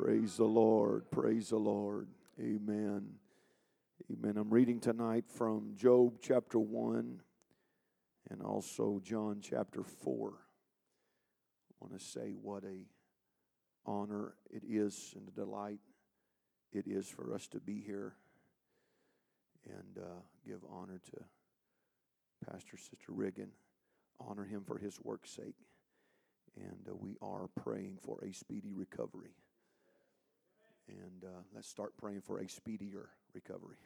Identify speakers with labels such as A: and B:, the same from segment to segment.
A: Praise the Lord. Praise the Lord. Amen. Amen. I'm reading tonight from Job chapter 1 and also John chapter 4. I want to say what a honor it is and a delight it is for us to be here and uh, give honor to Pastor Sister Riggin, honor him for his work's sake. And uh, we are praying for a speedy recovery. And uh, let's start praying for a speedier recovery.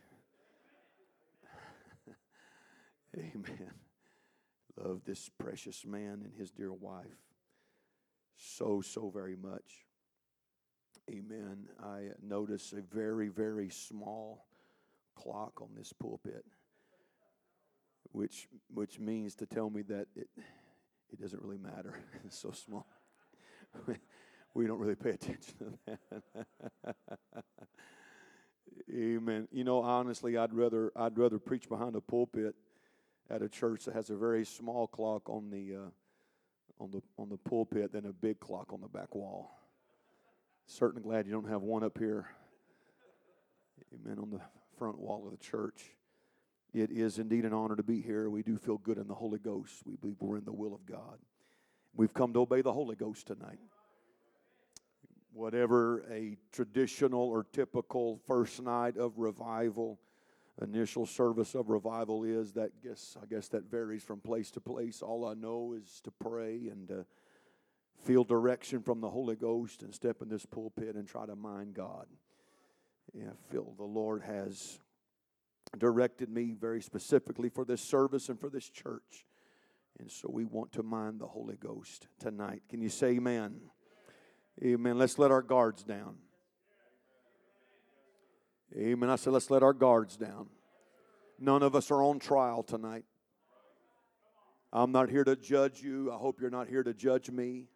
A: Amen. Love this precious man and his dear wife so, so very much. Amen. I notice a very, very small clock on this pulpit, which which means to tell me that it it doesn't really matter. it's so small. we don't really pay attention to that. Amen. You know, honestly, I'd rather I'd rather preach behind a pulpit at a church that has a very small clock on the uh, on the on the pulpit than a big clock on the back wall. Certainly glad you don't have one up here. Amen. On the front wall of the church. It is indeed an honor to be here. We do feel good in the Holy Ghost. We believe we're in the will of God. We've come to obey the Holy Ghost tonight whatever a traditional or typical first night of revival initial service of revival is that guess i guess that varies from place to place. All i know is to pray and feel direction from the holy ghost and step in this pulpit and try to mind god. Yeah, I feel the lord has directed me very specifically for this service and for this church. And so we want to mind the holy ghost tonight. Can you say amen Amen. Let's let our guards down. Amen. I said, let's let our guards down. None of us are on trial tonight. I'm not here to judge you. I hope you're not here to judge me.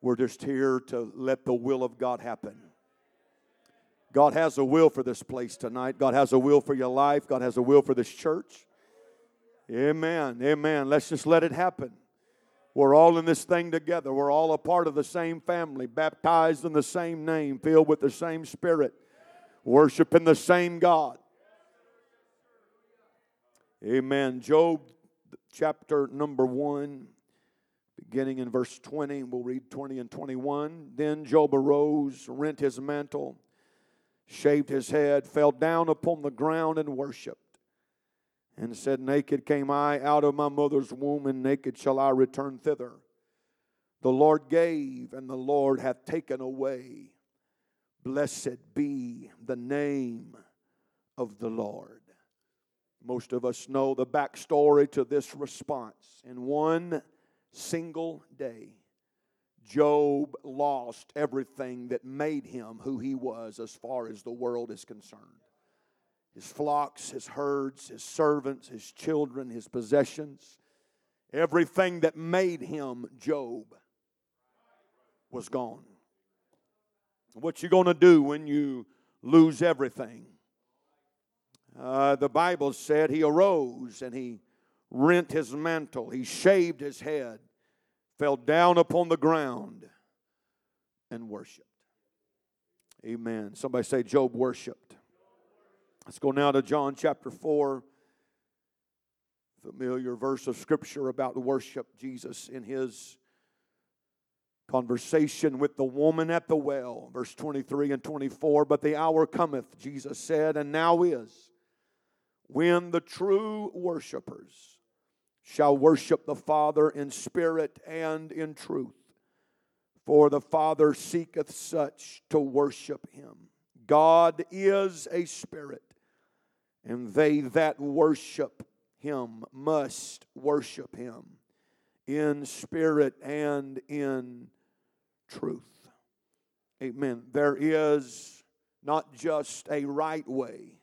A: We're just here to let the will of God happen. God has a will for this place tonight. God has a will for your life. God has a will for this church. Amen. Amen. Let's just let it happen. We're all in this thing together. We're all a part of the same family, baptized in the same name, filled with the same Spirit, worshiping the same God. Amen. Job chapter number 1, beginning in verse 20. We'll read 20 and 21. Then Job arose, rent his mantle, shaved his head, fell down upon the ground, and worshiped and said, Naked came I out of my mother's womb, and naked shall I return thither. The Lord gave, and the Lord hath taken away. Blessed be the name of the Lord. Most of us know the backstory to this response. In one single day, Job lost everything that made him who he was as far as the world is concerned his flocks, his herds, his servants, his children, his possessions. Everything that made him Job was gone. What you going to do when you lose everything? Uh, the Bible said he arose and he rent his mantle, he shaved his head, fell down upon the ground, and worshiped. Amen. Somebody say, Job worshiped. Let's go now to John chapter 4. Familiar verse of scripture about worship. Jesus in his conversation with the woman at the well, verse 23 and 24. But the hour cometh, Jesus said, and now is, when the true worshipers shall worship the Father in spirit and in truth. For the Father seeketh such to worship him. God is a spirit and they that worship him must worship him in spirit and in truth. Amen. There is not just a right way,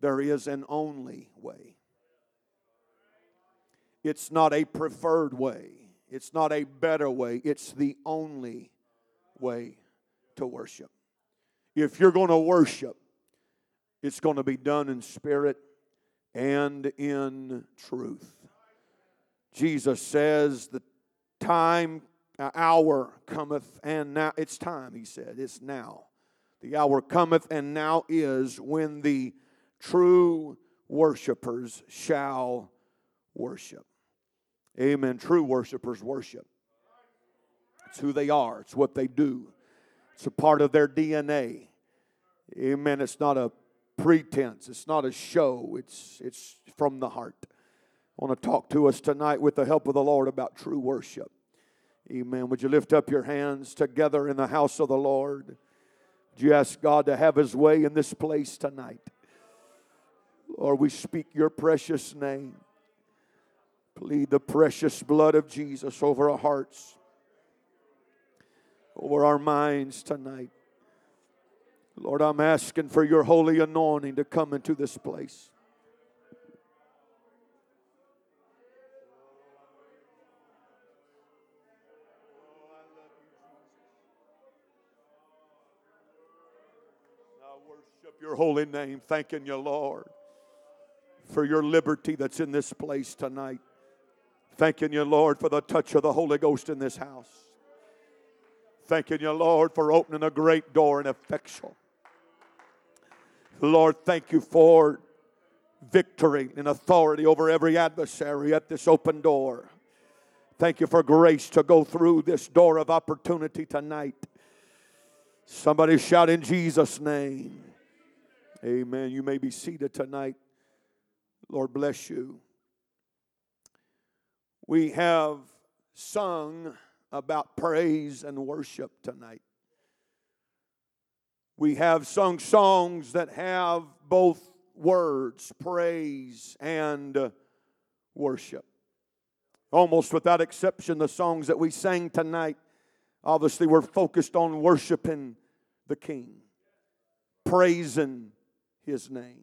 A: there is an only way. It's not a preferred way, it's not a better way, it's the only way to worship. If you're going to worship, it's going to be done in spirit and in truth. Jesus says the time uh, hour cometh, and now it's time, he said. It's now. The hour cometh, and now is when the true worshipers shall worship. Amen. True worshipers worship. It's who they are, it's what they do, it's a part of their DNA. Amen. It's not a pretense, it's not a show, it's, it's from the heart. I want to talk to us tonight with the help of the Lord about true worship. Amen. Would you lift up your hands together in the house of the Lord? Would you ask God to have His way in this place tonight? Lord, we speak your precious name. Plead the precious blood of Jesus over our hearts, over our minds tonight. Lord, I'm asking for your holy anointing to come into this place. I worship your holy name, thanking you, Lord, for your liberty that's in this place tonight. Thanking you, Lord, for the touch of the Holy Ghost in this house. Thanking you, Lord, for opening a great door and effectual. Lord, thank you for victory and authority over every adversary at this open door. Thank you for grace to go through this door of opportunity tonight. Somebody shout in Jesus' name. Amen. You may be seated tonight. Lord bless you we have sung about praise and worship tonight. We have sung songs that have both words, praise and worship. Almost without exception, the songs that we sang tonight obviously were focused on worshiping the King, praising His name.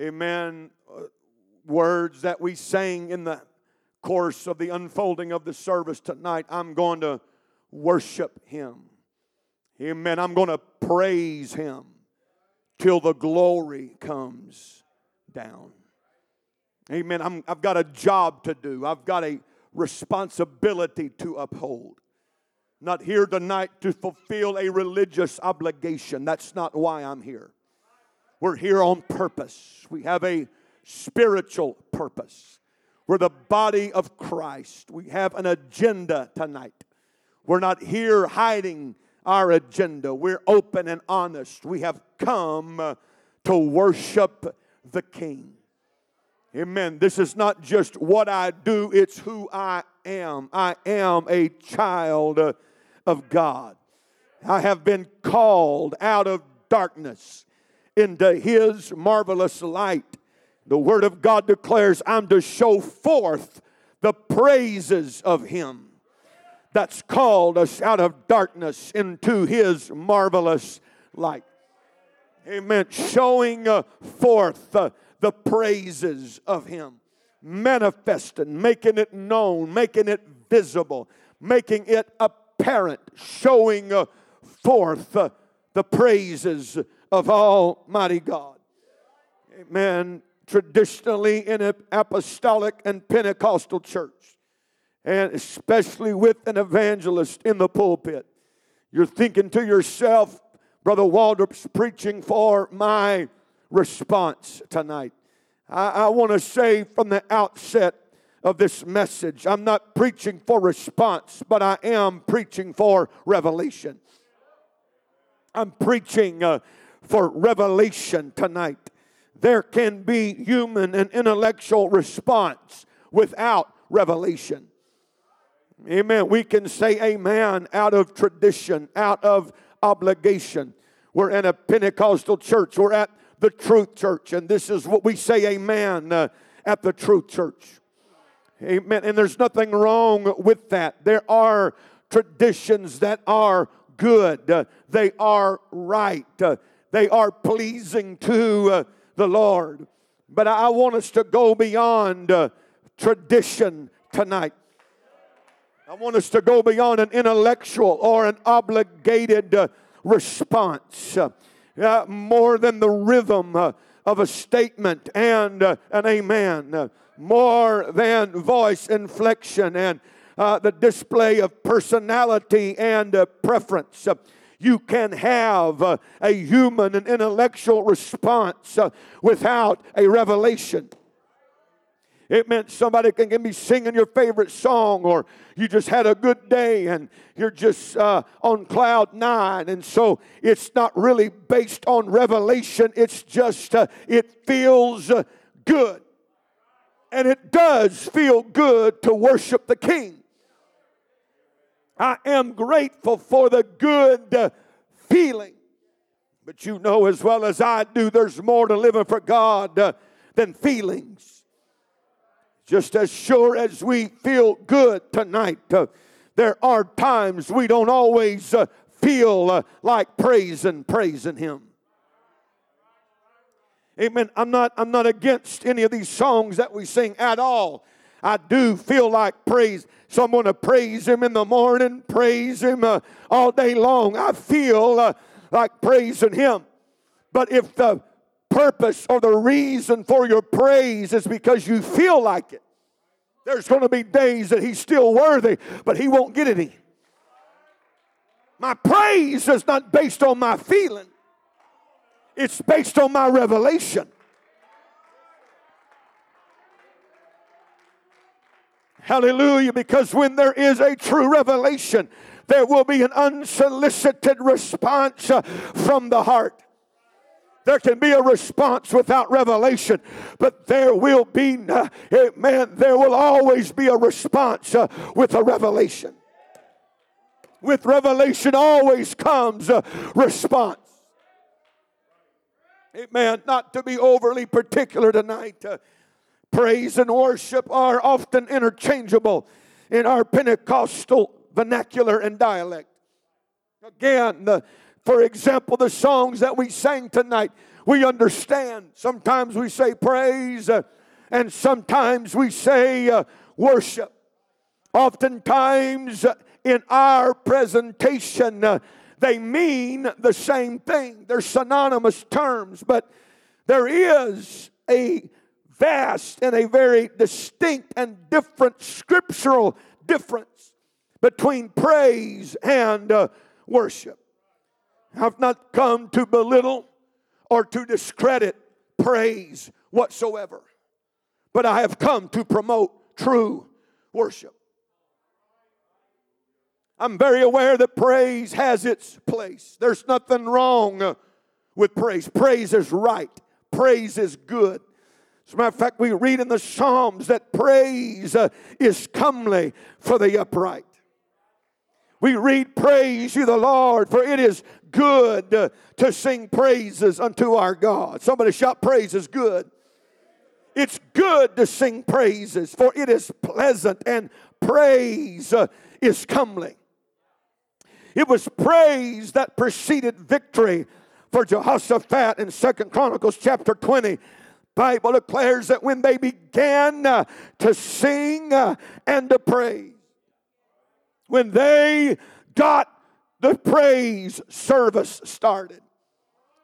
A: Amen. Uh, words that we sang in the course of the unfolding of the service tonight, I'm going to worship Him. Amen. I'm going to praise Him till the glory comes down. Amen. i have got a job to do, I've got a responsibility to uphold. Not here tonight to fulfill a religious obligation. That's not why I'm here. We're here on purpose. We have a spiritual purpose. We're the body of Christ. We have an agenda tonight. We're not here hiding our agenda. We're open and honest. We have come uh, to worship the King. Amen. This is not just what I do, it's who I am. I am a child uh, of God. I have been called out of darkness into His marvelous light. The Word of God declares, I'm to show forth the praises of Him that's called us out of darkness into His marvelous light. Amen. Showing uh, forth uh, the praises of Him, manifesting, making it known, making it visible, making it apparent, showing uh, forth the praises of Almighty God. Amen traditionally in an apostolic and Pentecostal church, and especially with an evangelist in the pulpit. You're thinking to yourself, Brother Waldrop's preaching for my response tonight. I, I want to say from the outset of this message, I'm not preaching for response, but I am preaching for revelation. I'm preaching uh, for revelation tonight there can be human and intellectual response without revelation. Amen. We can say amen out of tradition, out of obligation. We're in a Pentecostal church. We're at the Truth Church, and this is what we say amen uh, at the Truth Church. Amen. And there's nothing wrong with that. There are traditions that are good, uh, they are right, uh, they are pleasing to uh, the Lord. But I want us to go beyond uh, tradition tonight. I want us to go beyond an intellectual or an obligated uh, response, uh, more than the rhythm uh, of a statement and uh, an amen, uh, more than voice inflection and uh, the display of personality and uh, preference. Uh, you can have uh, a human and intellectual response uh, without a revelation. It meant somebody can be singing your favorite song, or you just had a good day and you're just uh, on cloud nine. And so it's not really based on revelation, it's just, uh, it feels uh, good. And it does feel good to worship the King. I am grateful for the good uh, feeling. But you know as well as I do, there's more to living for God uh, than feelings. Just as sure as we feel good tonight, uh, there are times we don't always uh, feel uh, like praising, praising Him. Amen. I'm not, I'm not against any of these songs that we sing at all. I do feel like praise. So I'm going to praise Him in the morning, praise Him uh, all day long. I feel uh, like praising Him. But if the purpose or the reason for your praise is because you feel like it, there's going to be days that He's still worthy, but He won't get any. My praise is not based on my feeling, it's based on my revelation. Hallelujah. Because when there is a true revelation, there will be an unsolicited response uh, from the heart. There can be a response without revelation, but there will be, uh, amen, there will always be a response uh, with a revelation. With revelation always comes a response. Amen. Not to be overly particular tonight. Uh, Praise and worship are often interchangeable in our Pentecostal vernacular and dialect. Again, the, for example, the songs that we sang tonight, we understand. Sometimes we say praise, uh, and sometimes we say uh, worship. Oftentimes, uh, in our presentation, they mean the same thing. They're synonymous terms, but there is a vast and a very distinct and different scriptural difference between praise and uh, worship. I've not come to belittle or to discredit praise whatsoever, but I have come to promote true worship. I'm very aware that praise has its place. There's nothing wrong with praise. Praise is right, praise is good. As a matter of fact, we read in the Psalms that praise uh, is comely for the upright. We read, Praise you, the Lord, for it is good to sing praises unto our God. Somebody shout, Praise is good. It's good to sing praises, for it is pleasant, and praise uh, is comely. It was praise that preceded victory for Jehoshaphat in Second Chronicles chapter 20 Bible declares that when they began uh, to sing uh, and to praise, when they got the praise service started,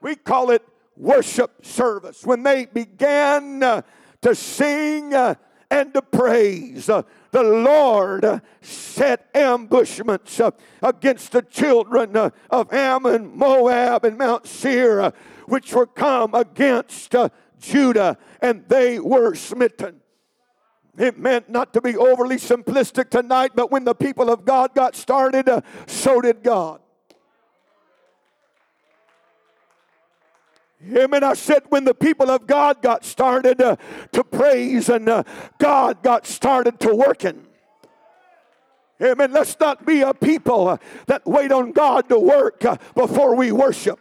A: we call it worship service. When they began uh, to sing uh, and to praise, uh, the Lord set ambushments against the children of Ammon, Moab, and Mount Seir, which were come against Judah, and they were smitten. It meant not to be overly simplistic tonight, but when the people of God got started, uh, so did God. Amen. I said when the people of God got started uh, to praise and uh, God got started to working. Amen. Let's not be a people uh, that wait on God to work uh, before we worship.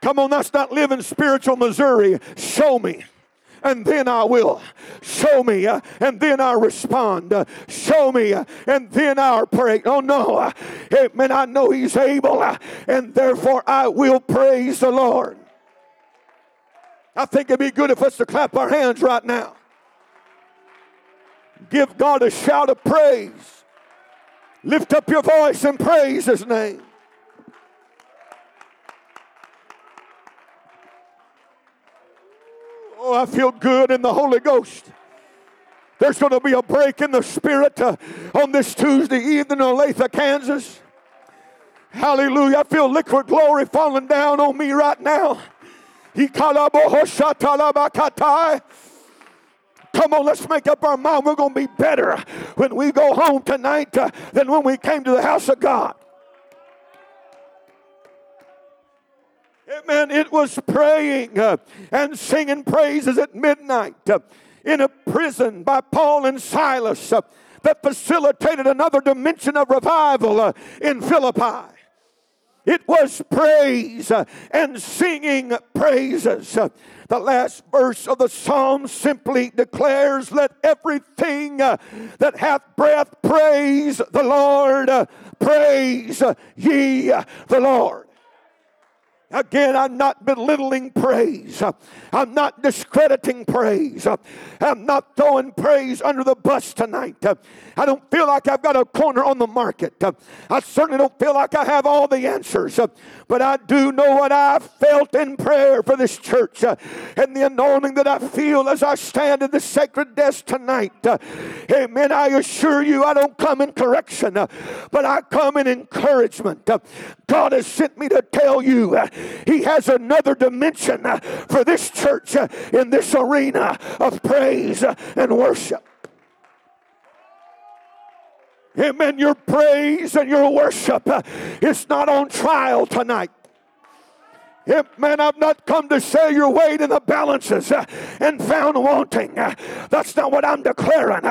A: Come on, that's not living spiritual Missouri. Show me and then I will. Show me, uh, and then I respond. Uh, show me, uh, and then I'll pray. Oh no, amen. I know He's able, and therefore I will praise the Lord. I think it'd be good if us to clap our hands right now. Give God a shout of praise. Lift up your voice and praise His name. Oh, I feel good in the Holy Ghost. There's going to be a break in the spirit uh, on this Tuesday evening in Olathe, Kansas. Hallelujah. I feel liquid glory falling down on me right now. Come on, let's make up our mind. We're going to be better when we go home tonight uh, than when we came to the house of God. Amen. It was praying uh, and singing praises at midnight uh, in a prison by Paul and Silas uh, that facilitated another dimension of revival in Philippi. It was praise and singing praises. The last verse of the psalm simply declares, Let everything that hath breath praise the Lord. Praise ye the Lord. Again, I'm not belittling praise. I'm not discrediting praise. I'm not throwing praise under the bus tonight. I don't feel like I've got a corner on the market. I certainly don't feel like I have all the answers. But I do know what I've felt in prayer for this church and the anointing that I feel as I stand in the sacred desk tonight. Amen. I assure you, I don't come in correction, but I come in encouragement. God has sent me to tell you he has another dimension uh, for this church uh, in this arena of praise uh, and worship. Amen. Your praise and your worship is not on trial tonight. Man, I've not come to say your weight in the balances and found wanting. That's not what I'm declaring.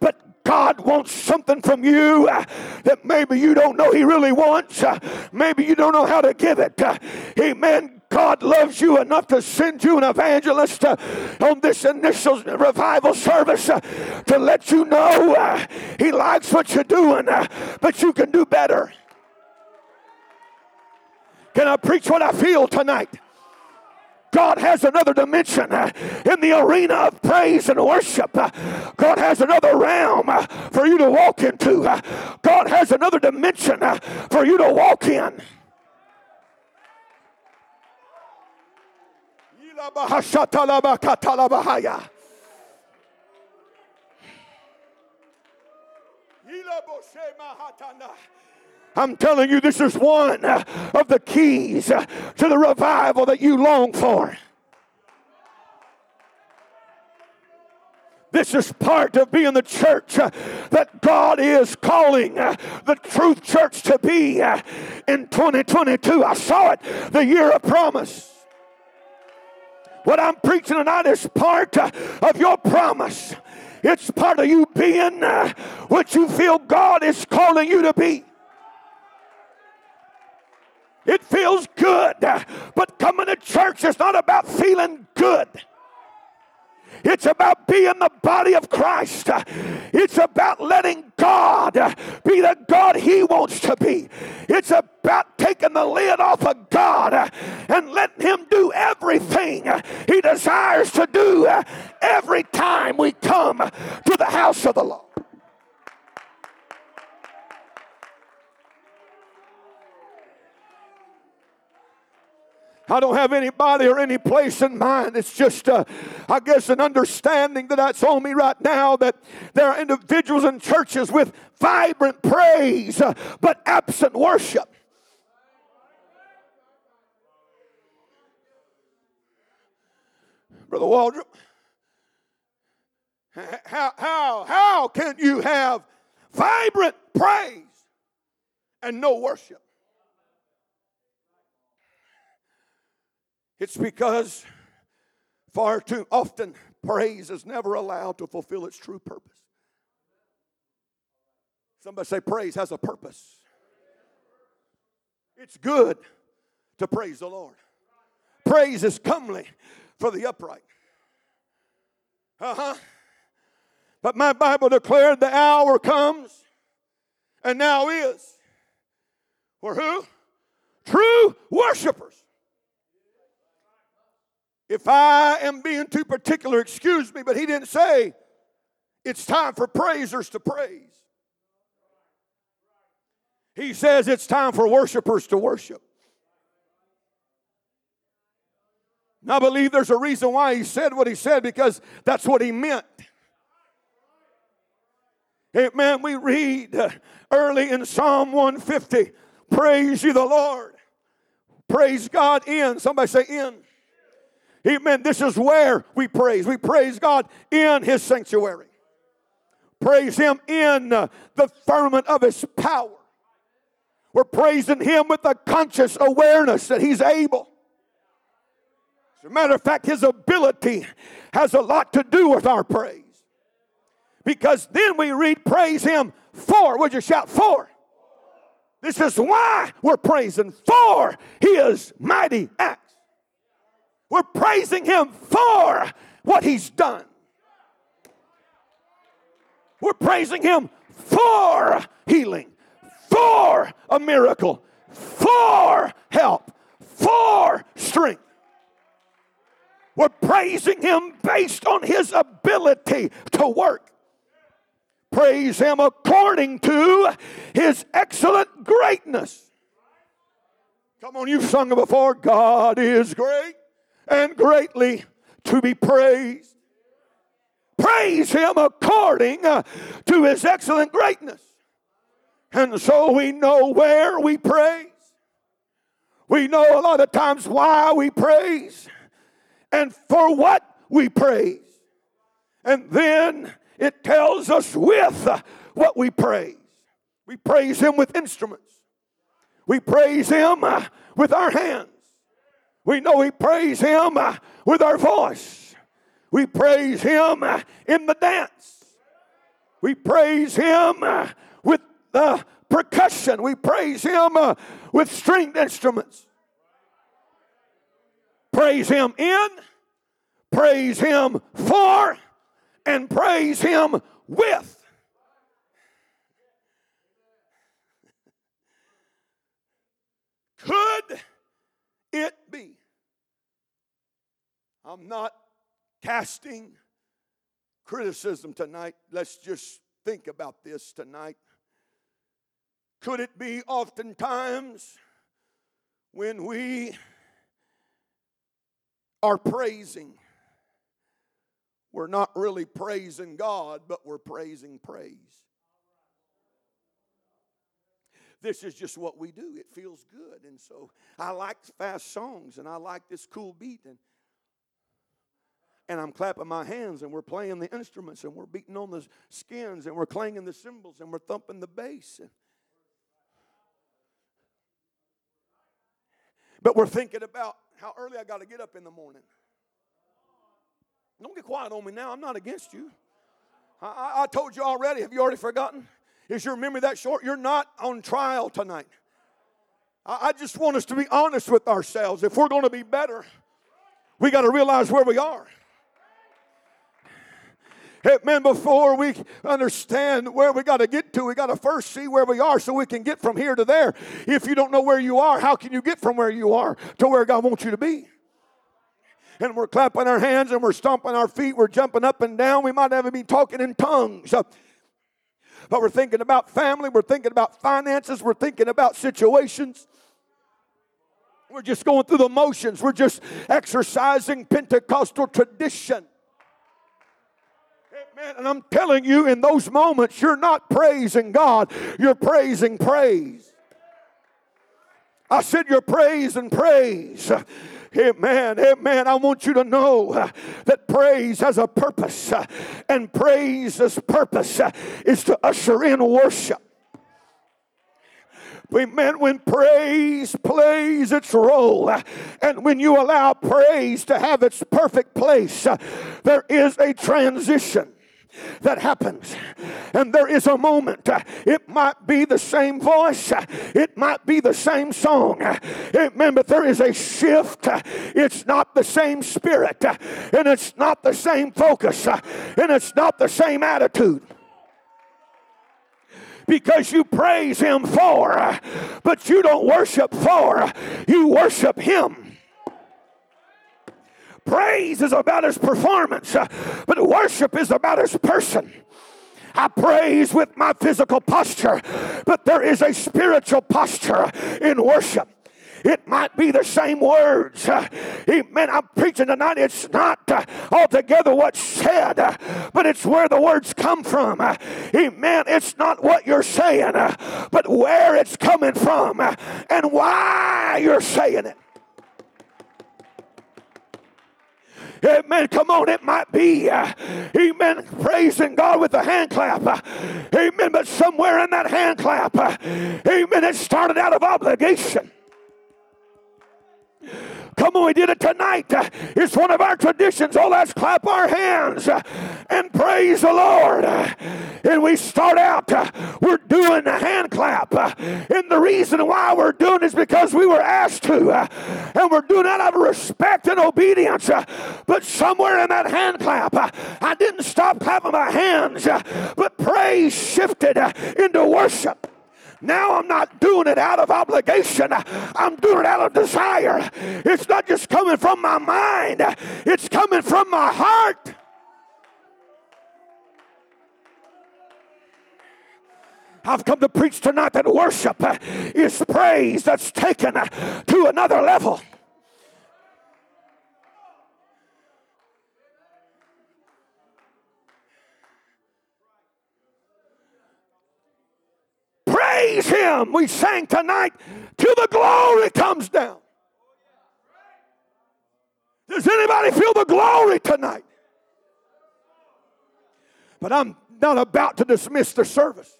A: But God wants something from you uh, that maybe you don't know He really wants. Uh, maybe you don't know how to give it. Uh, amen. God loves you enough to send you an evangelist uh, on this initial revival service uh, to let you know uh, He likes what you're doing, but you can do better. Can I preach what I feel tonight? God has another dimension uh, in the arena of praise and worship. Uh, God has another realm uh, for you to walk into. God has another dimension for you to walk in. I'm telling you, this is one of the keys to the revival that you long for. This is part of being the church that God is calling the truth church to be in 2022. I saw it, the year of promise. What I'm preaching tonight is part of your promise. It's part of you being what you feel God is calling you to be. It feels good. But coming to church is not about feeling good. It's about being the body of Christ. It's about letting God be the God He wants to be. It's about taking the lid off of God and letting Him do everything He desires to do every time we come to the house of the Lord. I don't have anybody or any place in mind. It's just, uh, I guess, an understanding that that's on me right now that there are individuals in churches with vibrant praise uh, but absent worship. Brother Waldrop, how, how, how can you have vibrant praise and no worship? It's because far too often praise is never allowed to fulfill its true purpose. Somebody say, praise has a purpose. It's good to praise the Lord. Praise is comely for the upright. Uh huh. But my Bible declared the hour comes, and now is, for who? True worshipers if I am being too particular, excuse me, but he didn't say it's time for praisers to praise. He says it's time for worshipers to worship. And I believe there's a reason why he said what he said because that's what he meant. Amen. We read early in Psalm 150 Praise you, the Lord. Praise God in. Somebody say in. Amen. This is where we praise. We praise God in His sanctuary. Praise Him in the firmament of His power. We're praising Him with a conscious awareness that He's able. As a matter of fact, His ability has a lot to do with our praise. Because then we read, Praise Him for. Would you shout for? This is why we're praising for His mighty. We're praising Him for what He's done. We're praising Him for healing, for a miracle, for help, for strength. We're praising Him based on His ability to work. Praise Him according to His excellent greatness. Come on, you've sung it before. God is great and greatly to be praised. Praise Him according uh, to His excellent greatness. And so we know where we praise. We know a lot of times why we praise and for what we praise. And then it tells us with what we praise. We praise Him with instruments, we praise Him with our hands. We know we praise Him uh, with our voice. We praise Him uh, in the dance. We praise Him uh, with the percussion. We praise Him with stringed instruments. Praise Him in, praise Him for, and praise Him with. Could it be? I'm not casting criticism tonight. Let's just think about this tonight. Could it be oftentimes when we are praising, we're not really praising God, but we're praising praise. This is just what we do. It feels good. And so I like fast songs and I like this cool beat. And, and I'm clapping my hands and we're playing the instruments and we're beating on the skins and we're clanging the cymbals and we're thumping the bass. But we're thinking about how early I got to get up in the morning. Don't get quiet on me now. I'm not against you. I, I, told you already. Have you already forgotten? Is your memory that short? You're not on trial tonight. I, I just want us to be honest with ourselves. If we're going to be better, we got to realize where we are. Amen. Before we understand where we got to get to, we got to first see where we are so we can get from here to there. If you don't know where you are, how can you get from where you are to where God wants you to be? and we're clapping our hands and we're stomping our feet, we're jumping up and down. We might even be talking in tongues. But we're thinking about family, we're thinking about finances, we're thinking about situations. We're just going through the motions, we're just exercising Pentecostal tradition. Amen. And I'm telling you, in those moments, you're not praising God, you're praising praise. I said, You're praise and praise. Amen. Amen. I want you to know that praise has a purpose, and praise's purpose is to usher in worship. Amen. When praise plays its role, and when you allow praise to have its perfect place, there is a transition that happens. And there is a moment. It might be the same voice, it might be the same song. Amen. But there is a shift. It's not the same spirit, and it's not the same focus, and it's not the same attitude because you praise him for, but you don't worship for, you worship him. Praise is about his performance, uh, but worship is about his person. I praise with my physical posture, but there is a spiritual posture in worship. It might be the same words. Uh, Amen. I'm preaching tonight. It's not uh, altogether what's said, uh, but it's where the words come from. Amen. It's not what you're saying, but where it's coming from and why you're saying it. Amen. Come on, it might be, uh, amen, praising God with a hand clap. Uh, amen. But somewhere in that hand clap, uh, amen, it started out of obligation. Come on, we did it tonight. It's one of our traditions. Oh, let's clap our hands and praise the Lord. And we start out, we're doing the hand clap. And the reason why we're doing is because we were asked to. And we're doing that out of respect and obedience. But somewhere in that hand clap, I didn't stop clapping my hands, but praise shifted into worship. Now I'm not doing it out of obligation, I'm doing it out of desire. It's not just coming from my mind, it's coming from my heart. I've come to preach tonight that worship is praise that's taken to another level. praise We sang tonight till the glory comes down. Does anybody feel the glory tonight? But I'm not about to dismiss the service.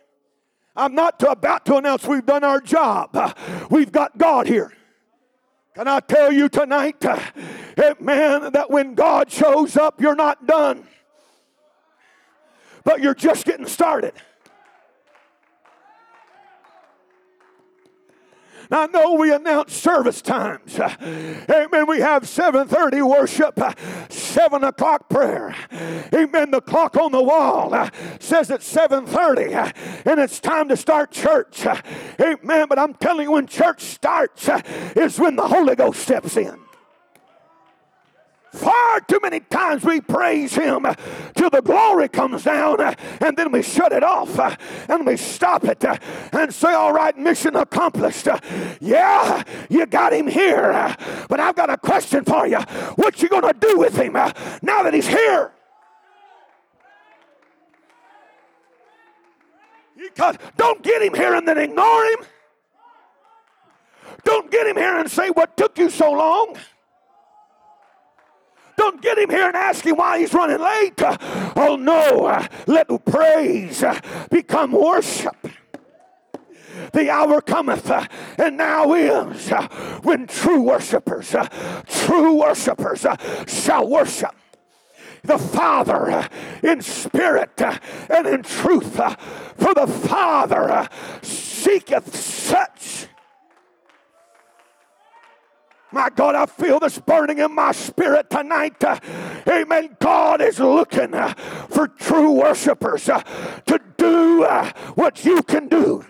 A: I'm not to, about to announce we've done our job. We've got God here. Can I tell you tonight, man, that when God shows up, you're not done, but you're just getting started. I know we announce service times. Amen. We have 7:30 worship, 7 o'clock prayer. Amen. The clock on the wall uh, says it's 7:30, uh, and it's time to start church. Amen. But I'm telling you, when church starts, uh, is when the Holy Ghost steps in. Far too many times we praise Him till the glory comes down uh, and then we shut it off uh, and we stop it uh, and say, All right, mission accomplished. Yeah, you got Him here, but I've got a question for you. What you going to do with Him now that He's here? Don't get Him here and then ignore Him. Don't get Him here and say, What took you so long? Don't get him here and ask him why he's running late. Oh no, let praise become worship. The hour cometh, and now is when true worshipers, true worshipers shall worship the Father in spirit and in truth. For the Father seeketh such my God, I feel this burning in my spirit tonight. Amen. God is looking for true worshipers to do what you can do.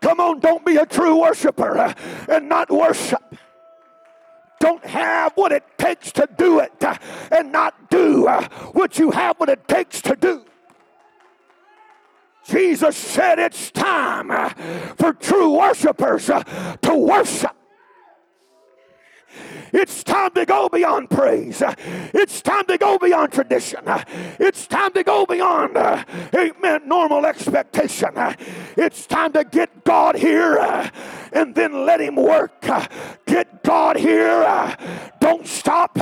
A: Come on, don't be a true worshiper and not worship. Don't have what it takes to do it and not do what you have what it takes to do. Jesus said it's time for true worshipers to worship. It's time to go beyond praise. It's time to go beyond tradition. It's time to go beyond, uh, amen, normal expectation. It's time to get God here and then let Him work. Get God here. Don't stop.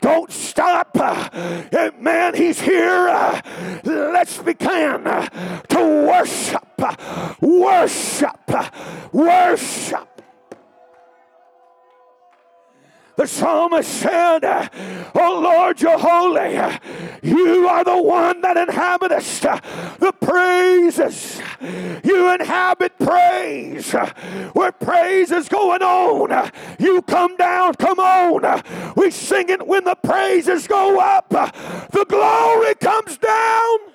A: Don't stop. Amen. He's here. Let's begin to worship. Worship. Worship. The psalmist said, Oh Lord, you're holy. You are the one that inhabitest the praises. You inhabit praise. Where praise is going on, you come down, come on. We sing it when the praises go up, the glory comes down.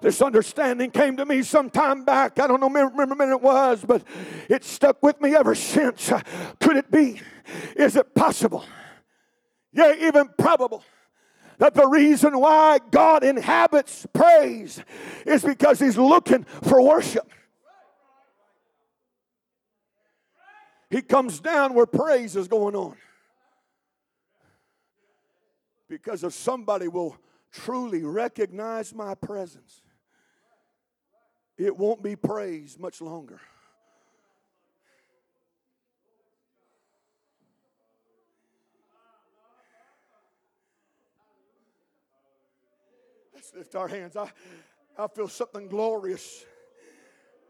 A: This understanding came to me some time back. I don't know, remember when it was, but it stuck with me ever since. Could it be? Is it possible? Yeah, even probable that the reason why God inhabits praise is because He's looking for worship. He comes down where praise is going on. Because if somebody will truly recognize my presence, it won't be praise much longer. Let's lift our hands. I, I feel something glorious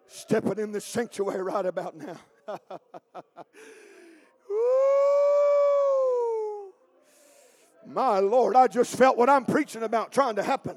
A: stepping in the sanctuary right about now. My Lord, I just felt what I'm preaching about trying to happen.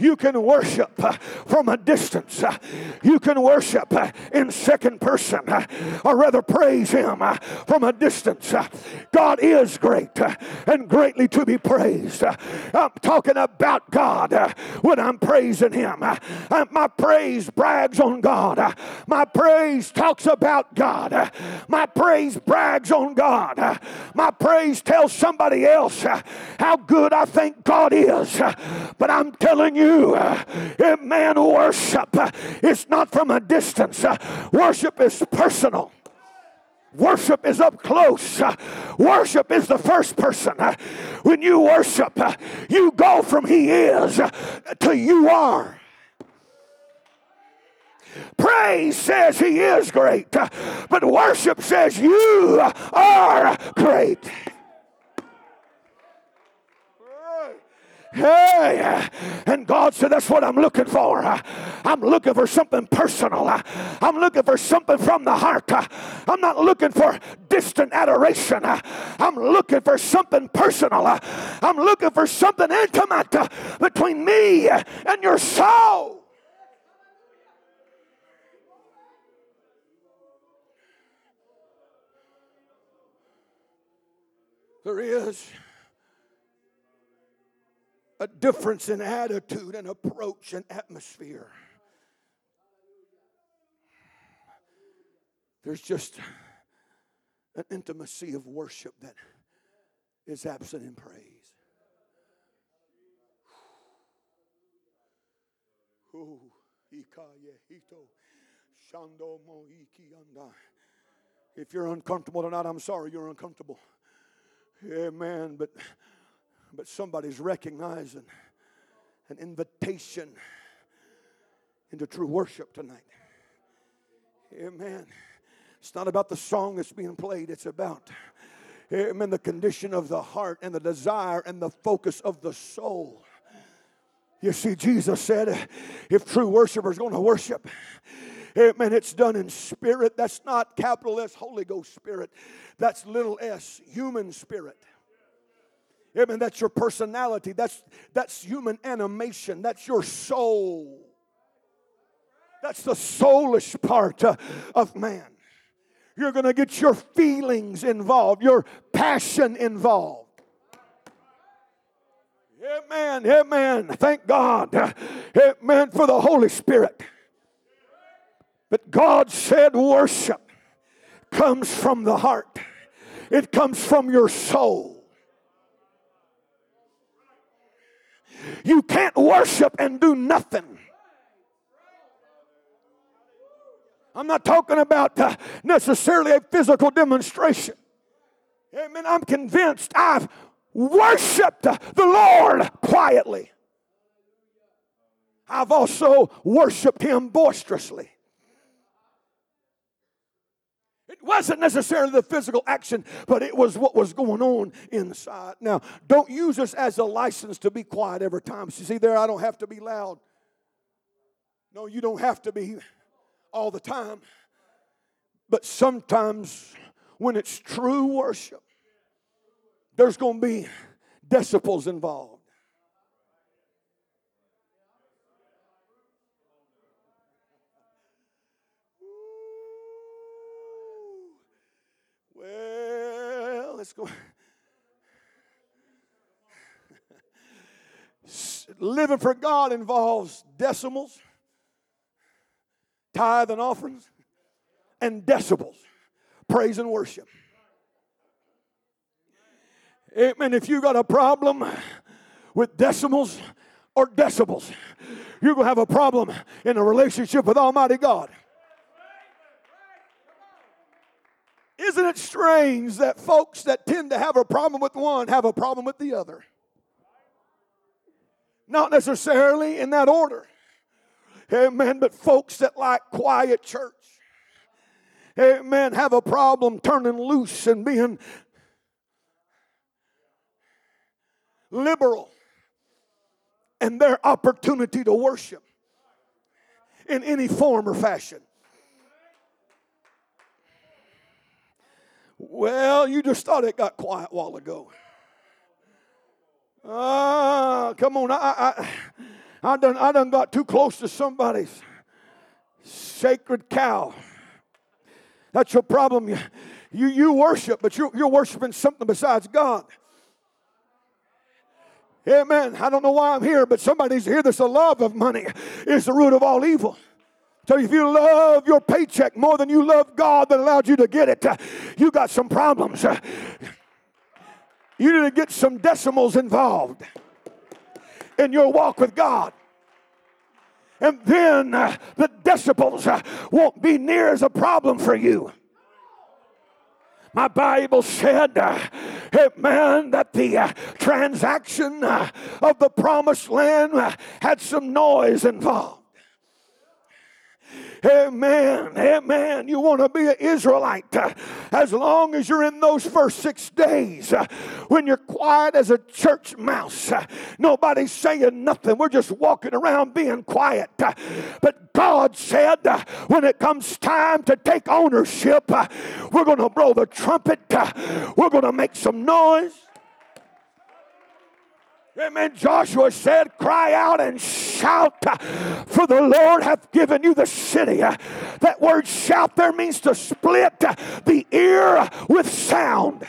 A: You can worship uh, from a distance. Uh, you can worship uh, in second person, uh, or rather praise Him uh, from a distance. Uh, God is great and greatly to be praised. I'm talking about God when I'm praising Him. My praise brags on God. My praise talks about God. My praise brags on God. My praise tells somebody else how good I think God is. But I'm telling you, you. Uh, man, worship uh, is not from a distance, uh, worship is personal. Worship is up close. Worship is the first person. When you worship, you go from He is to you are. Praise says He is great, but worship says you are great. Hey, and God said, That's what I'm looking for. I'm looking for something personal. I'm looking for something from the heart. I'm not looking for distant adoration. I'm looking for something personal. I'm looking for something intimate between me and your soul. There is a difference in attitude and approach and atmosphere. There's just an intimacy of worship that is absent in praise. If you're uncomfortable tonight, I'm sorry you're uncomfortable. Amen. But but somebody's recognizing an invitation into true worship tonight. Amen. It's not about the song that's being played, it's about, amen, the condition of the heart and the desire and the focus of the soul. You see, Jesus said, if true worshipers going to worship, Amen. It's done in spirit. That's not capital S, Holy Ghost spirit. That's little s, human spirit. Amen. That's your personality. That's, that's human animation. That's your soul. That's the soulish part uh, of man. You're going to get your feelings involved, your passion involved. Amen. Amen. Thank God. Amen for the Holy Spirit. But God said worship comes from the heart, it comes from your soul. You can't worship and do nothing. I'm not talking about uh, necessarily a physical demonstration. Amen. I'm convinced I've worshiped the Lord quietly. I've also worshiped Him boisterously. It wasn't necessarily the physical action, but it was what was going on inside. Now, don't use this as a license to be quiet every time. You see, there, I don't have to be loud. No, you don't have to be all the time. But sometimes when it's true worship, there's going to be decibels involved. Well, let's go. Living for God involves decimals, tithe and offerings, and decibels, praise and worship. Amen. If you got a problem with decimals or decibels, you're going to have a problem in a relationship with Almighty God. Isn't it strange that folks that tend to have a problem with one have a problem with the other? Not necessarily in that order. Amen. But folks that like quiet church, amen, have a problem turning loose and being liberal and their opportunity to worship in any form or fashion. Well, you just thought it got quiet a while ago. Ah, come on. I, I, I, done, I done got too close to somebody's sacred cow. That's your problem. You, you, you worship, but you're, you're worshiping something besides God. Amen. I don't know why I'm here, but somebody's here that's the love of money is the root of all evil. So if you love your paycheck more than you love God that allowed you to get it, you got some problems. You need to get some decimals involved in your walk with God. And then uh, the decibels uh, won't be near as a problem for you. My Bible said, uh, amen, that the uh, transaction uh, of the promised land uh, had some noise involved. Amen. Amen. You want to be an Israelite uh, as long as you're in those first six days uh, when you're quiet as a church mouse. Uh, nobody's saying nothing. We're just walking around being quiet. But God said when it comes time to take ownership, we're going to blow the trumpet, we're going to make some noise. Amen. Joshua said, Cry out and shout, for the Lord hath given you the city. That word shout there means to split the ear with sound.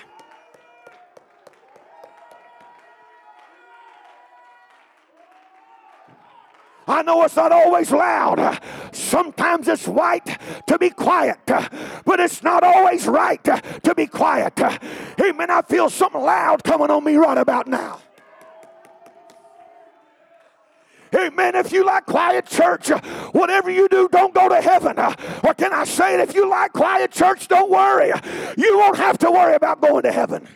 A: I know it's not always loud. Sometimes it's right to be quiet, but it's not always right to be quiet. Amen. I feel something loud coming on me right about now. Amen. If you like quiet church, uh, whatever you do, don't go to heaven. Uh, or can I say it? If you like quiet church, don't worry. You won't have to worry about going to heaven.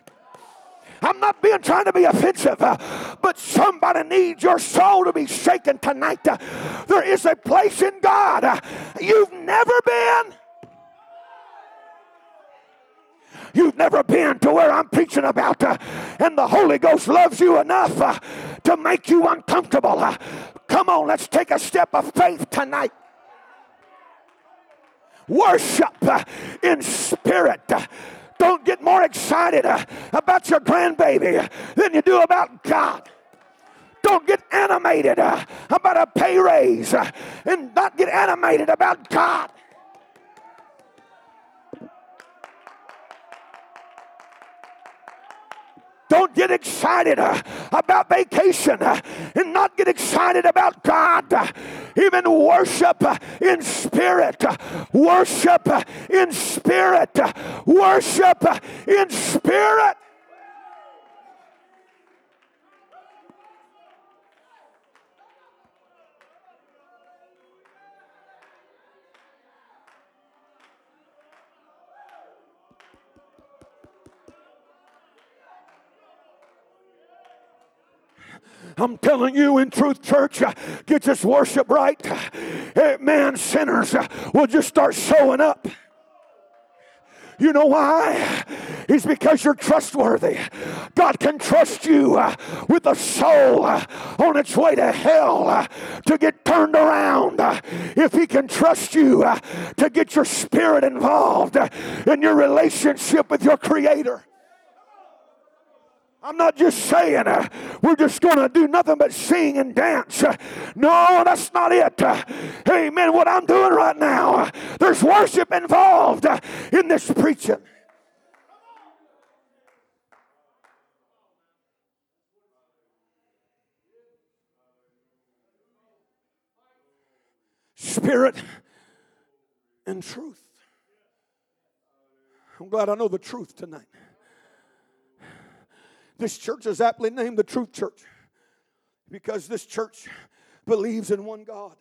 A: I'm not being trying to be offensive, uh, but somebody needs your soul to be shaken tonight. There is a place in God you've never been. You've never been to where I'm preaching about, uh, and the Holy Ghost loves you enough uh, to make you uncomfortable. Uh, come on, let's take a step of faith tonight. Worship uh, in spirit. Don't get more excited uh, about your grandbaby than you do about God. Don't get animated uh, about a pay raise and not get animated about God. Don't get excited uh, about vacation uh, and not get excited about God. Even worship uh, in spirit. Worship in spirit. Worship in spirit. I'm telling you, in Truth Church, uh, get this worship right. Man, sinners uh, will just start showing up. You know why? It's because you're trustworthy. God can trust you uh, with a soul on its way to hell to get turned around. If He can trust you to get your spirit involved in your relationship with your Creator. I'm not just saying uh, we're just going to do nothing but sing and dance. Uh, no, that's not it. Uh, amen. What I'm doing right now, there's worship involved in this preaching. Spirit and truth. I'm glad I know the truth tonight. This church is aptly named the Truth Church because this church believes in one God.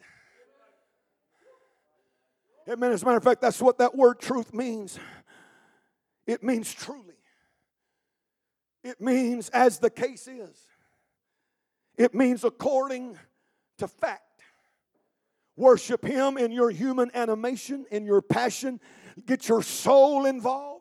A: Amen. As a matter of fact, that's what that word truth means. It means truly. It means as the case is. It means according to fact. Worship Him in your human animation, in your passion. Get your soul involved.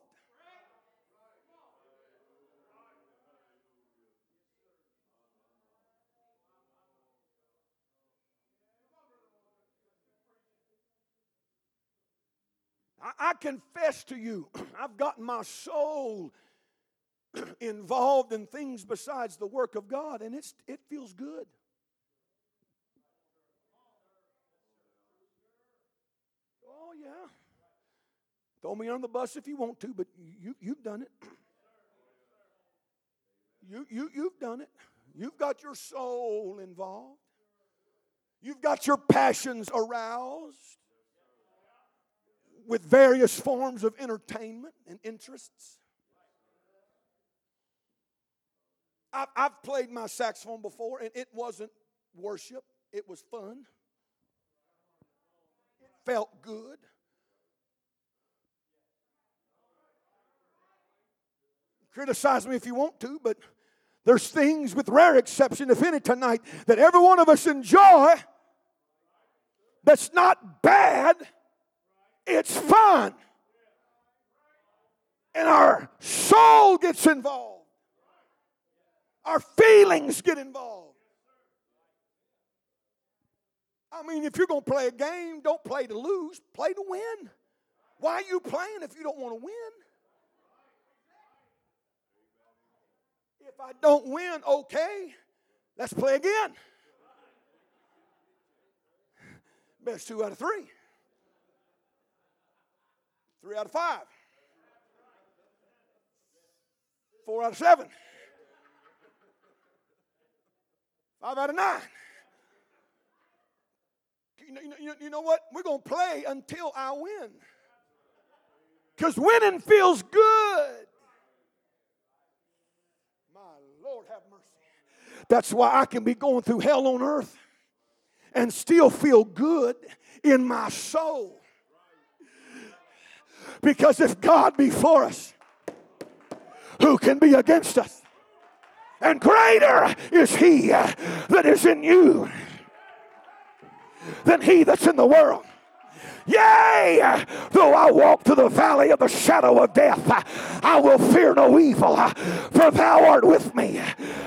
A: I, I confess to you, I've gotten my soul involved in things besides the work of God, and it's, it feels good. Oh, yeah. Throw me on the bus if you want to, but you, you've done it. You, you, you've done it. You've got your soul involved. You've got your passions aroused with various forms of entertainment and interests. I've, I've played my saxophone before, and it wasn't worship, it was fun. It felt good. Criticize me if you want to, but there's things, with rare exception, if any, tonight that every one of us enjoy that's not bad it's fun. And our soul gets involved, our feelings get involved. I mean, if you're going to play a game, don't play to lose, play to win. Why are you playing if you don't want to win? If I don't win, okay, let's play again. Best two out of three. Three out of five. Four out of seven. Five out of nine. You know, you know, you know what? We're going to play until I win. Because winning feels good. My Lord, have mercy. That's why I can be going through hell on earth and still feel good in my soul. Because if God be for us, who can be against us? And greater is he that is in you than he that's in the world. Yea, though I walk through the valley of the shadow of death, I will fear no evil, for thou art with me.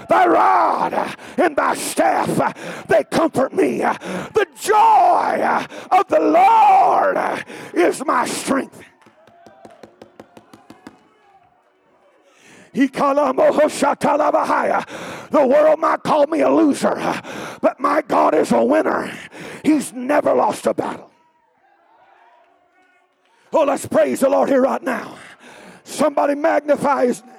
A: Thy rod and thy staff, they comfort me. The joy of the Lord is my strength. The world might call me a loser, but my God is a winner. He's never lost a battle. Oh, let's praise the Lord here right now. Somebody magnify his name.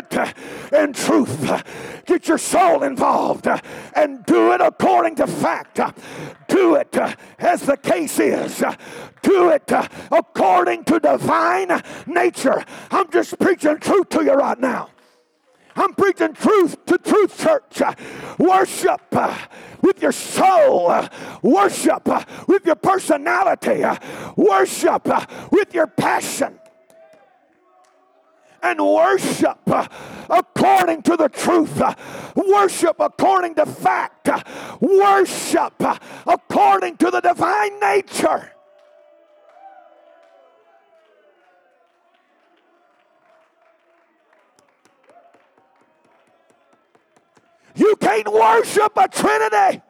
A: Spirit uh, and truth. Uh, get your soul involved uh, and do it according to fact. Do it as the case is. Do it according to divine nature. I'm just preaching truth to you right now. I'm preaching truth to Truth Church. Worship with your soul. Worship with your personality. Worship with your passion. And worship uh, according to the truth, uh, worship according to fact, uh, worship according to the divine nature. You can't worship a Trinity.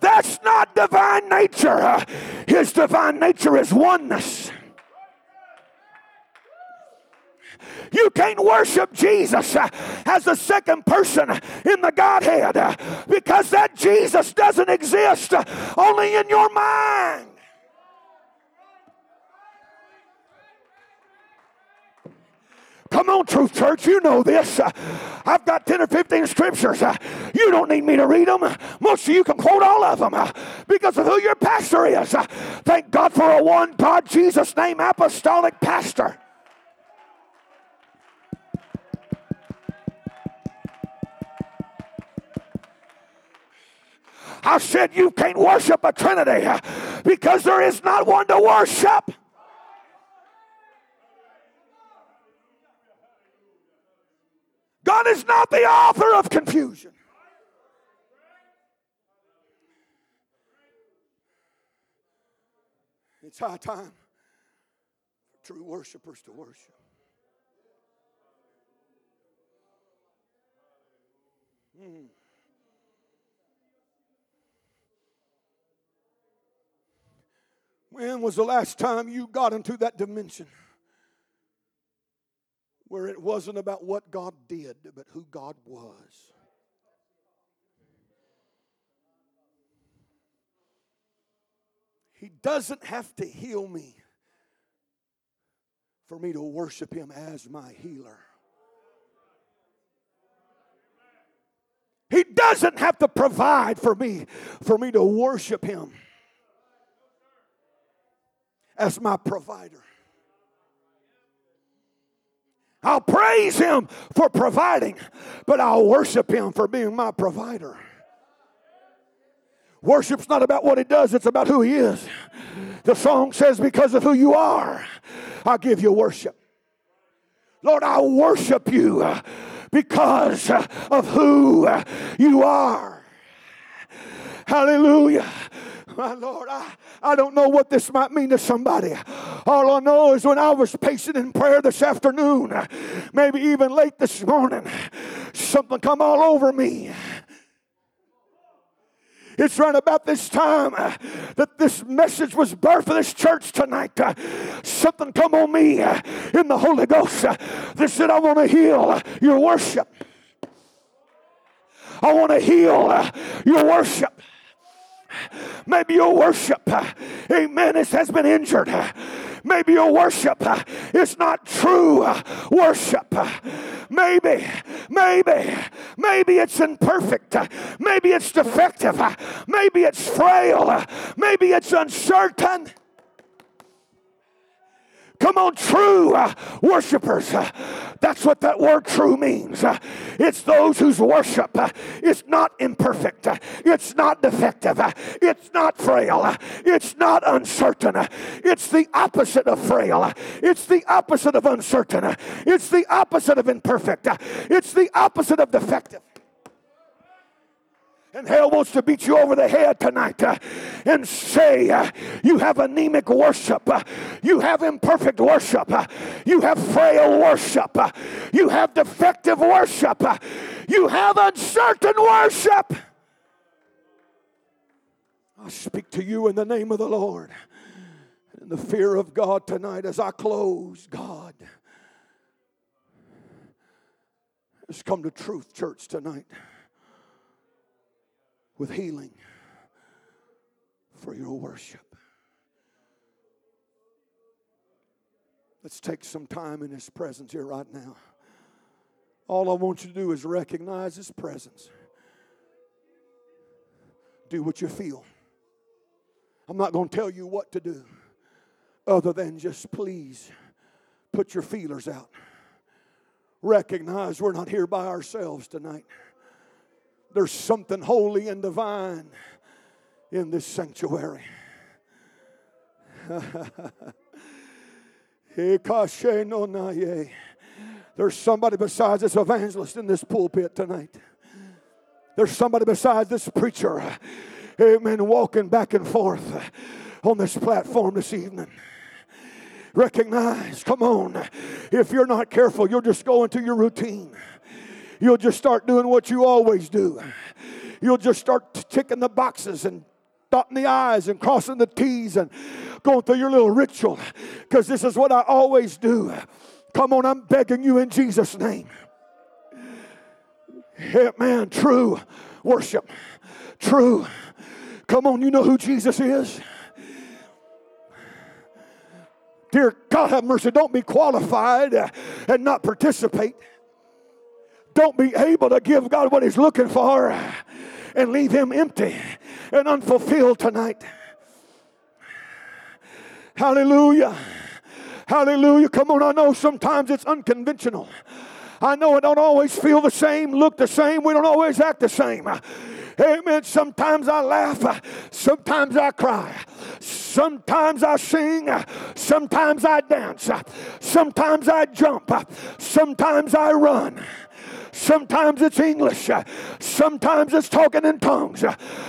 A: That's not divine nature. His divine nature is oneness. You can't worship Jesus as the second person in the Godhead because that Jesus doesn't exist only in your mind. Come on, Truth Church, you know this. Uh, I've got 10 or 15 scriptures. Uh, you don't need me to read them. Most of you can quote all of them uh, because of who your pastor is. Uh, thank God for a one God, Jesus name apostolic pastor. I said you can't worship a Trinity because there is not one to worship. God is not the author of confusion. It's high time for true worshipers to worship. Mm. When was the last time you got into that dimension? where it wasn't about what God did, but who God was. He doesn't have to heal me for me to worship Him as my healer. He doesn't have to provide for me for me to worship Him as my provider. I'll praise Him for providing, but I'll worship Him for being my provider. Worship's not about what He does, it's about who He is. The song says, Because of who you are, I give you worship. Lord, I worship you because of who you are. Hallelujah. My Lord, I, I don't know what this might mean to somebody. All I know is when I was pacing in prayer this afternoon, maybe even late this morning, something come all over me. It's right about this time uh, that this message was birthed for this church tonight. Uh, something come on me uh, in the Holy Ghost. That said, I want to heal your worship. I want to heal your worship. Maybe your worship, uh, amen, it has been injured. Maybe your worship uh, is not true uh, worship. Maybe, maybe, maybe it's imperfect. Maybe it's defective. Maybe it's frail. Maybe it's uncertain. Come on, true uh, worshipers. Uh, that's what that word true means. Uh, it's those whose worship uh, is not imperfect, uh, it's not defective, uh, it's not frail, it's not uncertain. It's the opposite of frail, it's the opposite of uncertain, it's the opposite of imperfect, it's the opposite of defective. And hell wants to beat you over the head tonight uh, and say uh, you have anemic worship, uh, you have imperfect worship, uh, you have frail worship, uh, you have defective worship, uh, you have uncertain worship. I speak to you in the name of the Lord. In the fear of God tonight as I close, God has come to truth, church, tonight with healing for your worship. Let's take some time in His presence here right now. All I want you to do is recognize His presence. Do what you feel. I'm not going to tell you what to do other than just please put your feelers out. Recognize we're not here by ourselves tonight. There's something holy and divine in this sanctuary. There's somebody besides this evangelist in this pulpit tonight. There's somebody besides this preacher, amen, walking back and forth on this platform this evening. Recognize, come on, if you're not careful, you'll just go into your routine. You'll just start doing what you always do. You'll just start ticking the boxes and dotting the I's and crossing the T's and going through your little ritual because this is what I always do. Come on, I'm begging you in Jesus' name. Yeah, man, true worship. True. Come on, you know who Jesus is? Dear God, have mercy. Don't be qualified and not participate. Don't be able to give God what He's looking for and leave Him empty and unfulfilled tonight. Hallelujah. Hallelujah. Come on, I know sometimes it's unconventional. I know it don't always feel the same, look the same. We don't always act the same. Amen. Sometimes I laugh, sometimes I cry, sometimes I sing, sometimes I dance, sometimes I jump, sometimes I run. Sometimes it's English. Sometimes it's talking in tongues.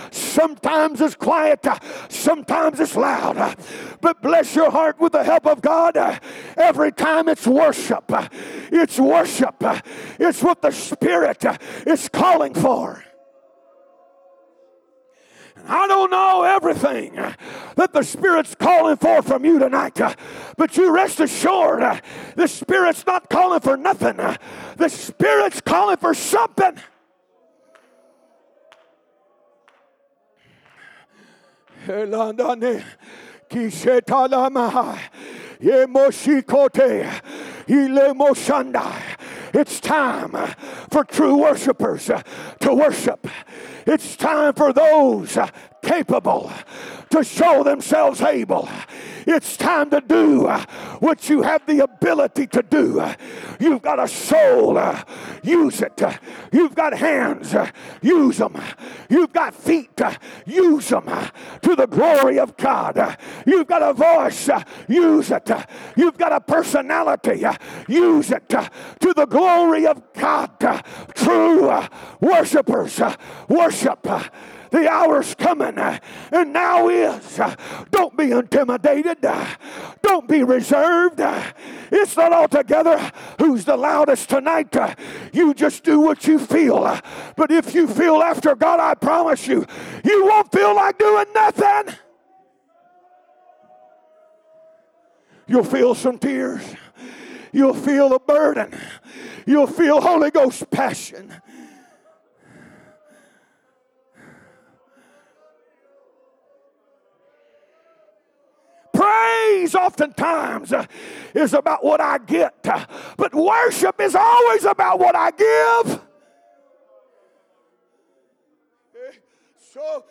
A: Sometimes it's quiet. Sometimes it's loud. But bless your heart with the help of God. Every time it's worship. It's worship. It's what the Spirit is calling for. I don't know everything that the Spirit's calling for from you tonight, but you rest assured the Spirit's not calling for nothing. The Spirit's calling for something. It's time for true worshipers to worship. It's time for those capable to show themselves able. It's time to do what you have the ability to do. You've got a soul, use it. You've got hands, use them. You've got feet, use them to the glory of God. You've got a voice, use it. You've got a personality, use it to the glory of God. True worshipers worship the hour's coming, uh, and now is. Don't be intimidated. Don't be reserved. It's not altogether who's the loudest tonight. You just do what you feel. But if you feel after God, I promise you, you won't feel like doing nothing. You'll feel some tears. You'll feel a burden. You'll feel Holy Ghost passion. Praise oftentimes uh, is about what I get, uh, but worship is always about what I give. So,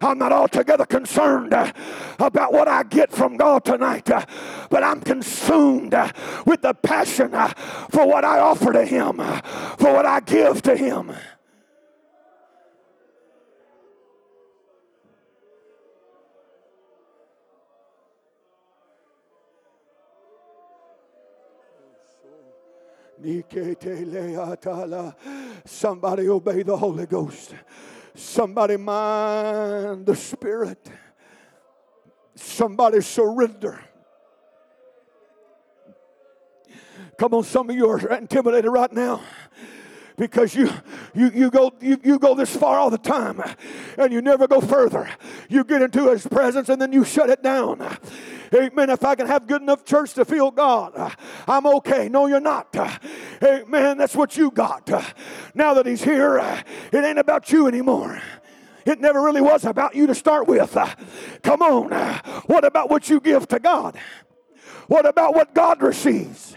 A: I'm not altogether concerned uh, about what I get from God tonight, but I'm consumed with the passion for what I offer to Him, for what I give to Him. Somebody obey the Holy Ghost. Somebody mind the Spirit. Somebody surrender. Come on, some of you are intimidated right now because you you you go you, you go this far all the time and you never go further. You get into his presence and then you shut it down. Amen. If I can have good enough church to feel God, uh, I'm okay. No, you're not. Uh, Amen. That's what you got. Uh, now that he's here, it ain't about you anymore. It never really was about you to start with. Come on. What about what you give to God? What about what God receives?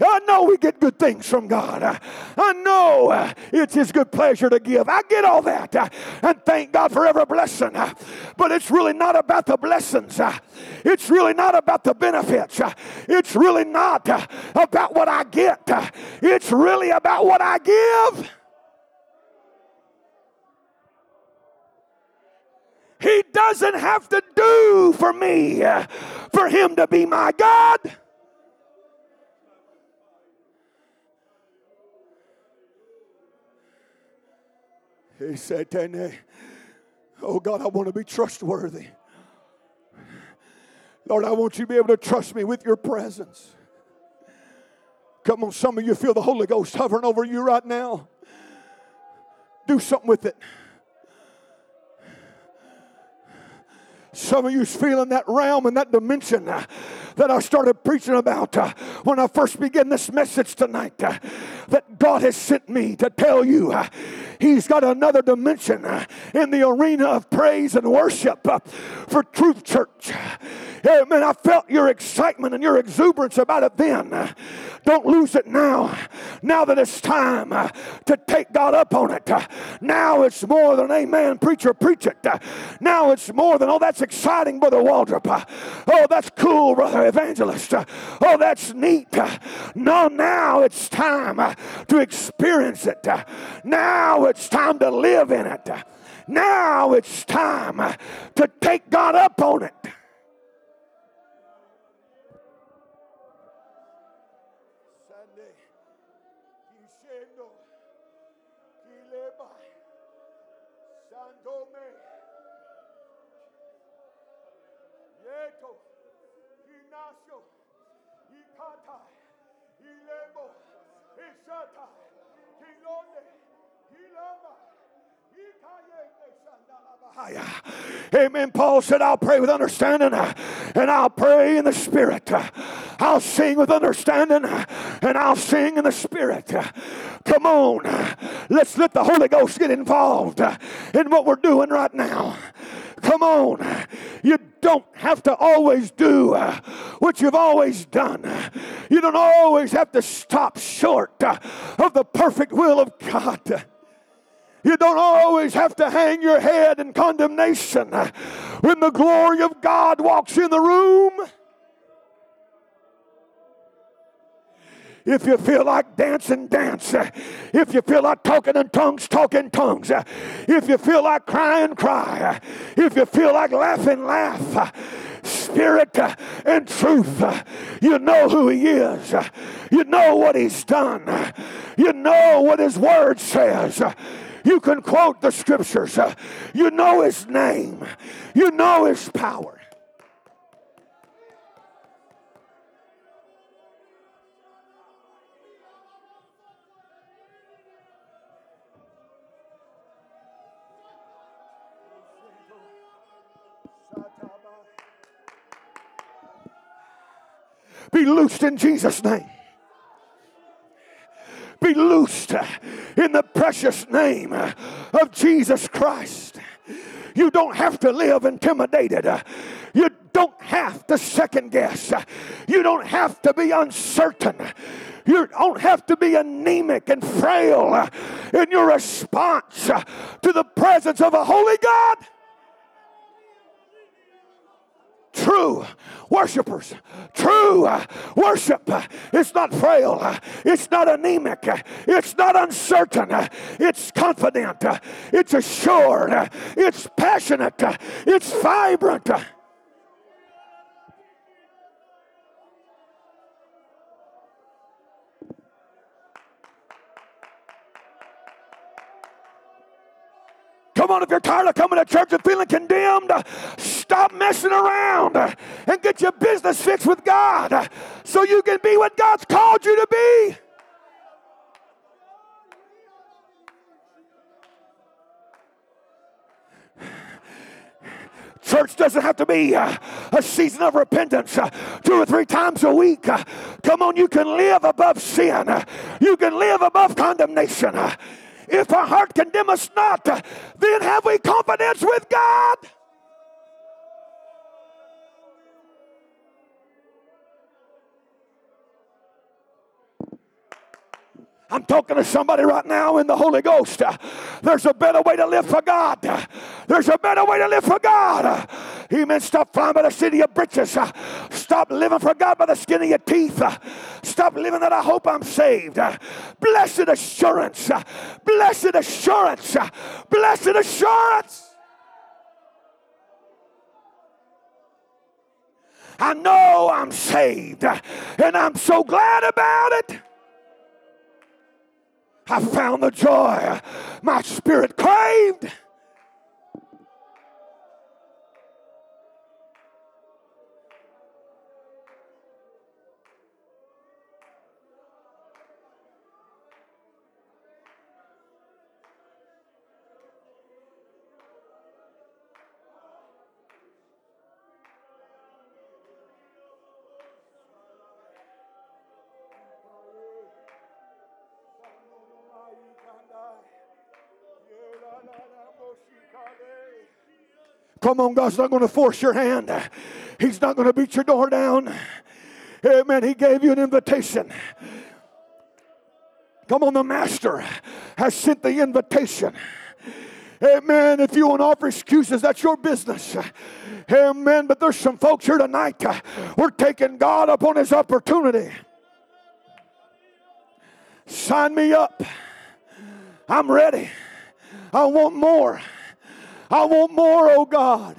A: I know we get good things from God. I know it's His good pleasure to give. I get all that. And thank God for every blessing. But it's really not about the blessings, it's really not about the benefits, it's really not about what I get, it's really about what I give. He doesn't have to do for me for him to be my God. He said, Oh God, I want to be trustworthy. Lord, I want you to be able to trust me with your presence. Come on, some of you feel the Holy Ghost hovering over you right now. Do something with it. Some of you's feeling that realm and that dimension that I started preaching about uh, when I first began this message tonight. Uh, that God has sent me to tell you uh, He's got another dimension in the arena of praise and worship for Truth Church. Amen. I felt your excitement and your exuberance about it then. Don't lose it now. Now that it's time to take God up on it. Now it's more than amen, preacher, preach it. Now it's more than, oh, that's exciting, Brother Waldrop. Oh, that's cool, Brother Evangelist. Oh, that's neat. No, now it's time to experience it. Now it's time to live in it. Now it's time to take God up on it. Amen. Paul said, I'll pray with understanding and I'll pray in the Spirit. I'll sing with understanding and I'll sing in the Spirit. Come on. Let's let the Holy Ghost get involved in what we're doing right now. Come on. Don't have to always do uh, what you've always done. You don't always have to stop short uh, of the perfect will of God. You don't always have to hang your head in condemnation when the glory of God walks in the room. If you feel like dancing, dance. If you feel like talking in tongues, talk in tongues. If you feel like crying, cry. If you feel like laughing, laugh. Spirit and truth. You know who He is. You know what He's done. You know what His Word says. You can quote the scriptures. You know his name. You know his power. Be loosed in Jesus' name be loosed in the precious name of Jesus Christ. You don't have to live intimidated. You don't have to second guess. You don't have to be uncertain. You don't have to be anemic and frail in your response to the presence of a holy God true worshipers. True uh, worship. It's not frail. Uh, it's not anemic. Uh, it's not uncertain. It's confident. It's assured. It's passionate. It's vibrant. Come on, if you're tired of coming to church and feeling condemned, stop messing around and get your business fixed with God so you can be what God's called you to be. Church doesn't have to be uh, a season of repentance uh, two or three times a week. Uh, come on, you can live above sin, you can live above condemnation. If our heart condemn us not, then have we confidence with God. I'm talking to somebody right now in the Holy Ghost. There's a better way to live for God. There's a better way to live for God. Amen. Stop flying by the city of britches. Stop living for God by the skin of your teeth. Stop living that I hope I'm saved. Blessed assurance. Blessed assurance. Blessed assurance. I know I'm saved, and I'm so glad about it. I found the joy my spirit craved. Come on, God's not going to force your hand. He's not going to beat your door down. Amen. He gave you an invitation. Come on, the Master has sent the invitation. Amen. If you want to offer excuses, that's your business. Amen. But there's some folks here tonight. we're taking God up on His opportunity. Sign me up. I'm ready. I want more. I want more, oh God.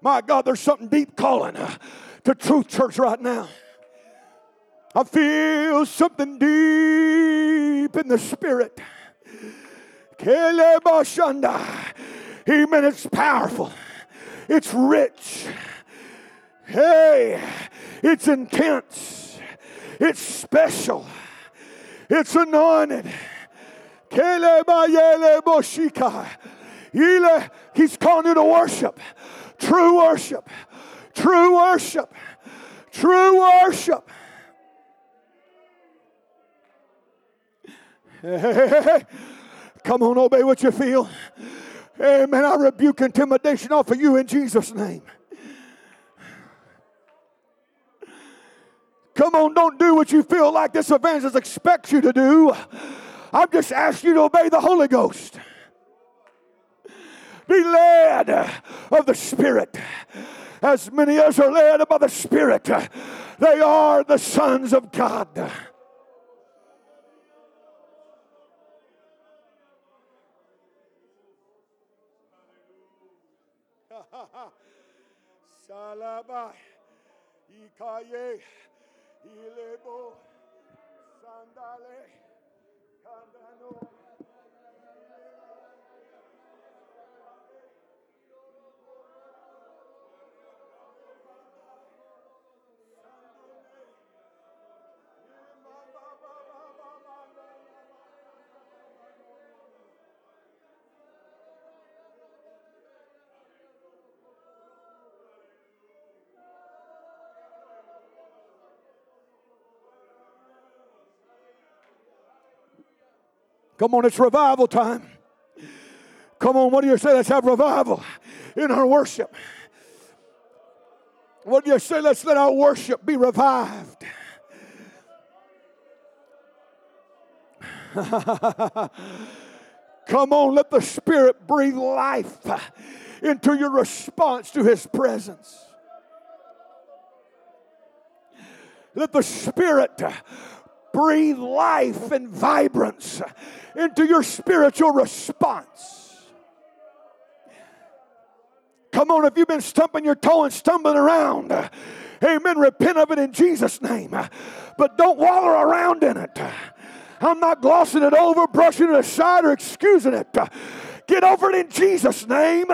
A: My God, there's something deep calling uh, to Truth Church right now. I feel something deep in the spirit. Amen. It's powerful. It's rich. Hey, it's intense. It's special. It's anointed. He's calling you to worship. True worship. True worship. True worship. Hey, hey, hey, Come on, obey what you feel. Amen. I rebuke intimidation off of you in Jesus' name. Come on, don't do what you feel like this evangelist expects you to do. I'm just asking you to obey the Holy Ghost. Be led of the Spirit. As many as are led by the Spirit, they are the sons of God. Salaba, Ikaye, Ilebo, Sandale, Kandano. Come on, it's revival time. Come on, what do you say? Let's have revival in our worship. What do you say? Let's let our worship be revived. Come on, let the Spirit breathe life into your response to His presence. Let the Spirit breathe life and vibrance into your spiritual response. Come on, if you've been stumping your toe and stumbling around, amen, repent of it in Jesus' name. But don't wallow around in it. I'm not glossing it over, brushing it aside, or excusing it. Get over it in Jesus' name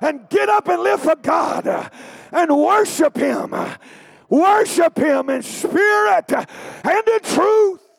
A: and get up and live for God and worship Him Worship Him in spirit and in truth.